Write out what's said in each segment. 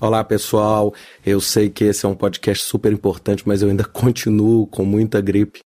Olá pessoal, eu sei que esse é um podcast super importante, mas eu ainda continuo com muita gripe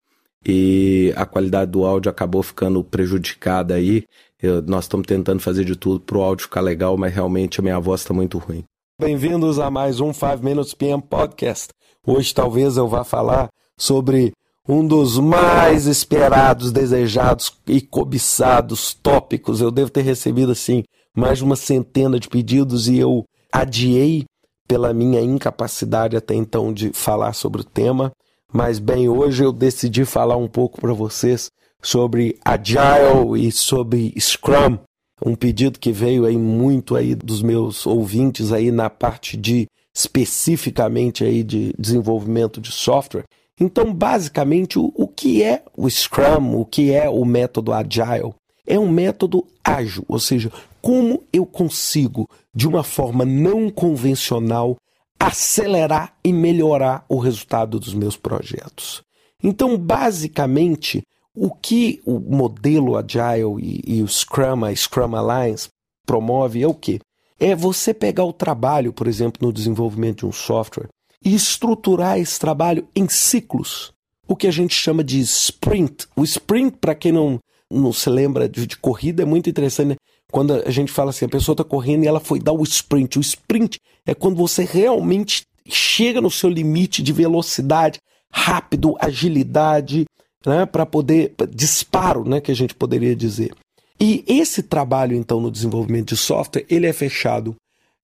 e a qualidade do áudio acabou ficando prejudicada aí. Eu, nós estamos tentando fazer de tudo para o áudio ficar legal, mas realmente a minha voz está muito ruim. Bem-vindos a mais um 5 Minutes PM Podcast. Hoje talvez eu vá falar sobre um dos mais esperados, desejados e cobiçados tópicos. Eu devo ter recebido assim mais de uma centena de pedidos e eu adiei pela minha incapacidade até então de falar sobre o tema, mas bem, hoje eu decidi falar um pouco para vocês sobre Agile e sobre Scrum, um pedido que veio aí muito aí dos meus ouvintes aí na parte de especificamente aí de desenvolvimento de software. Então, basicamente, o, o que é o Scrum, o que é o método Agile? É um método ágil, ou seja, como eu consigo, de uma forma não convencional, acelerar e melhorar o resultado dos meus projetos. Então, basicamente, o que o modelo Agile e, e o Scrum, a Scrum Alliance, promove é o quê? É você pegar o trabalho, por exemplo, no desenvolvimento de um software, e estruturar esse trabalho em ciclos, o que a gente chama de sprint. O sprint, para quem não, não se lembra de, de corrida, é muito interessante. Né? quando a gente fala assim, a pessoa está correndo e ela foi dar o sprint. O sprint é quando você realmente chega no seu limite de velocidade, rápido, agilidade, né, para poder disparo, né, que a gente poderia dizer. E esse trabalho então no desenvolvimento de software, ele é fechado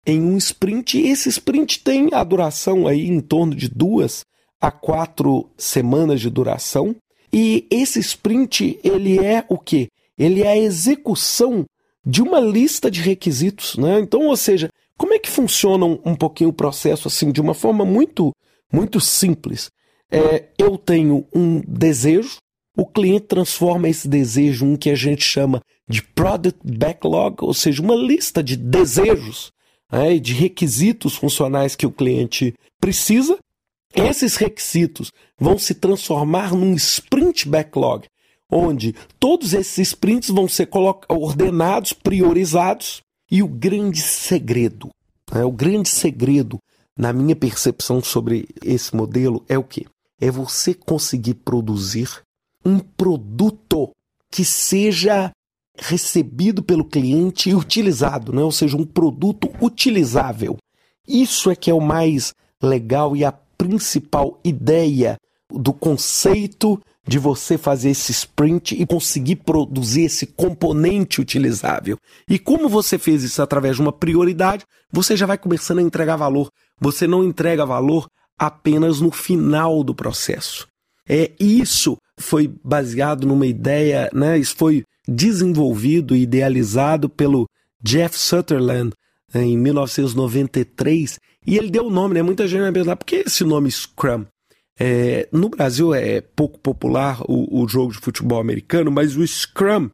em um sprint e esse sprint tem a duração aí em torno de duas a quatro semanas de duração. E esse sprint, ele é o que? Ele é a execução de uma lista de requisitos, né? Então, ou seja, como é que funciona um, um pouquinho o processo assim, de uma forma muito, muito simples? É, eu tenho um desejo, o cliente transforma esse desejo em um que a gente chama de product backlog, ou seja, uma lista de desejos né, de requisitos funcionais que o cliente precisa. Esses requisitos vão se transformar num sprint backlog, onde todos esses sprints vão ser ordenados, priorizados, e o grande segredo, né, o grande segredo na minha percepção sobre esse modelo é o que? É você conseguir produzir um produto que seja recebido pelo cliente e utilizado, né? ou seja, um produto utilizável. Isso é que é o mais legal e a principal ideia do conceito de você fazer esse sprint e conseguir produzir esse componente utilizável. E como você fez isso através de uma prioridade, você já vai começando a entregar valor. Você não entrega valor apenas no final do processo. É isso foi baseado numa ideia, né? Isso foi desenvolvido e idealizado pelo Jeff Sutherland né, em 1993 e ele deu o nome, né? Muita gente vai pensar, por que esse nome Scrum? É, no Brasil é pouco popular o, o jogo de futebol americano, mas o Scrum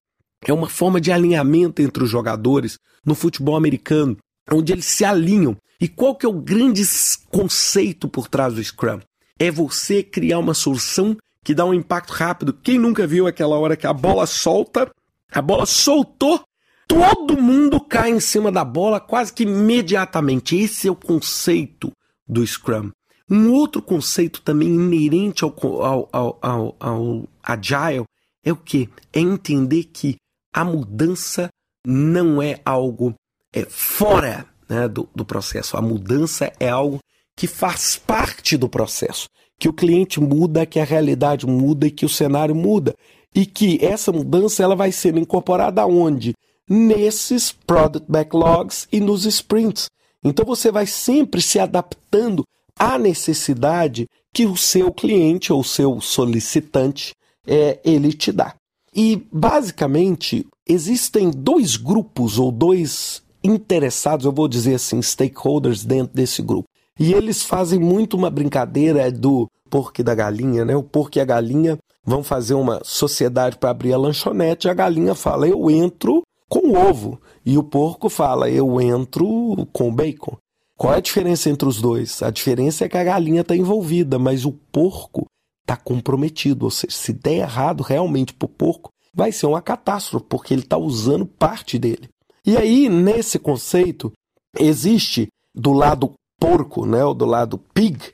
é uma forma de alinhamento entre os jogadores no futebol americano, onde eles se alinham. E qual que é o grande conceito por trás do Scrum? É você criar uma solução que dá um impacto rápido. Quem nunca viu aquela hora que a bola solta, a bola soltou, todo mundo cai em cima da bola quase que imediatamente. Esse é o conceito do Scrum. Um outro conceito também inerente ao, ao, ao, ao, ao Agile é o que? É entender que a mudança não é algo é, fora né, do, do processo. A mudança é algo que faz parte do processo. Que o cliente muda, que a realidade muda e que o cenário muda. E que essa mudança ela vai sendo incorporada aonde? Nesses product backlogs e nos sprints. Então você vai sempre se adaptando a necessidade que o seu cliente ou seu solicitante é, ele te dá. E basicamente existem dois grupos ou dois interessados, eu vou dizer assim, stakeholders dentro desse grupo. E eles fazem muito uma brincadeira do porco e da galinha, né? O porco e a galinha vão fazer uma sociedade para abrir a lanchonete, a galinha fala: "Eu entro com ovo", e o porco fala: "Eu entro com bacon". Qual é a diferença entre os dois? A diferença é que a galinha está envolvida, mas o porco está comprometido. Ou seja, se der errado realmente para o porco, vai ser uma catástrofe, porque ele está usando parte dele. E aí, nesse conceito, existe do lado porco, né, ou do lado pig,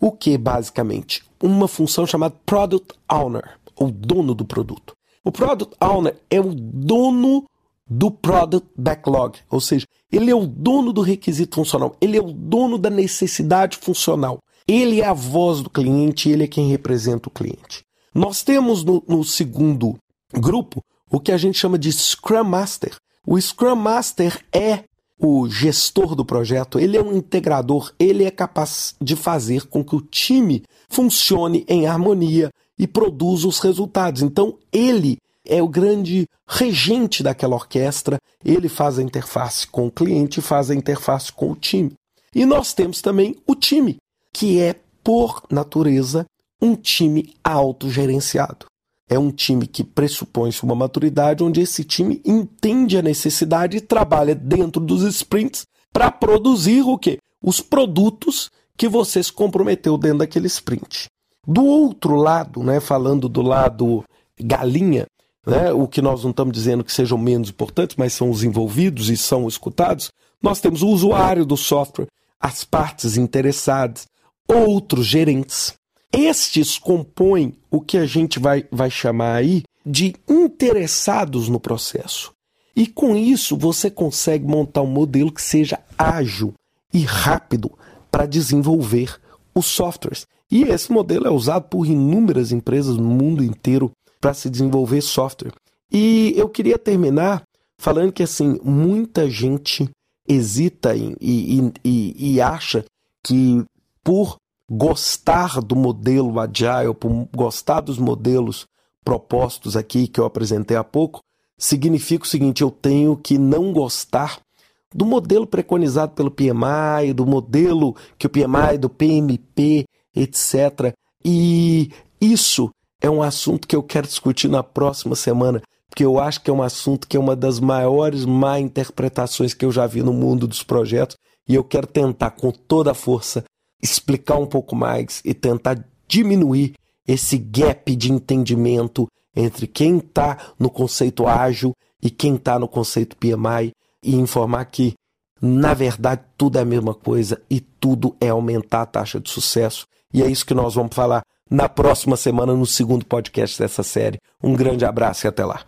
o que basicamente? Uma função chamada Product Owner, ou dono do produto. O Product Owner é o dono do Product Backlog, ou seja, ele é o dono do requisito funcional, ele é o dono da necessidade funcional. Ele é a voz do cliente, ele é quem representa o cliente. Nós temos no, no segundo grupo o que a gente chama de Scrum Master. O Scrum Master é o gestor do projeto, ele é um integrador, ele é capaz de fazer com que o time funcione em harmonia e produza os resultados. Então, ele é o grande regente daquela orquestra, ele faz a interface com o cliente, faz a interface com o time. E nós temos também o time, que é, por natureza, um time autogerenciado. É um time que pressupõe uma maturidade onde esse time entende a necessidade e trabalha dentro dos sprints para produzir o quê? Os produtos que você se comprometeu dentro daquele sprint. Do outro lado, né, falando do lado galinha, né, o que nós não estamos dizendo que sejam menos importantes, mas são os envolvidos e são escutados, nós temos o usuário do software, as partes interessadas, outros gerentes. Estes compõem o que a gente vai, vai chamar aí de interessados no processo. E com isso você consegue montar um modelo que seja ágil e rápido para desenvolver os softwares. E esse modelo é usado por inúmeras empresas no mundo inteiro para se desenvolver software. E eu queria terminar falando que assim muita gente hesita em, e, e, e acha que por gostar do modelo agile, por gostar dos modelos propostos aqui que eu apresentei há pouco, significa o seguinte: eu tenho que não gostar do modelo preconizado pelo PMI, do modelo que o PMI, do PMP, etc. E isso é um assunto que eu quero discutir na próxima semana, porque eu acho que é um assunto que é uma das maiores má interpretações que eu já vi no mundo dos projetos, e eu quero tentar com toda a força explicar um pouco mais e tentar diminuir esse gap de entendimento entre quem está no conceito ágil e quem está no conceito PMI e informar que, na verdade, tudo é a mesma coisa e tudo é aumentar a taxa de sucesso. E é isso que nós vamos falar na próxima semana, no segundo podcast dessa série. Um grande abraço e até lá.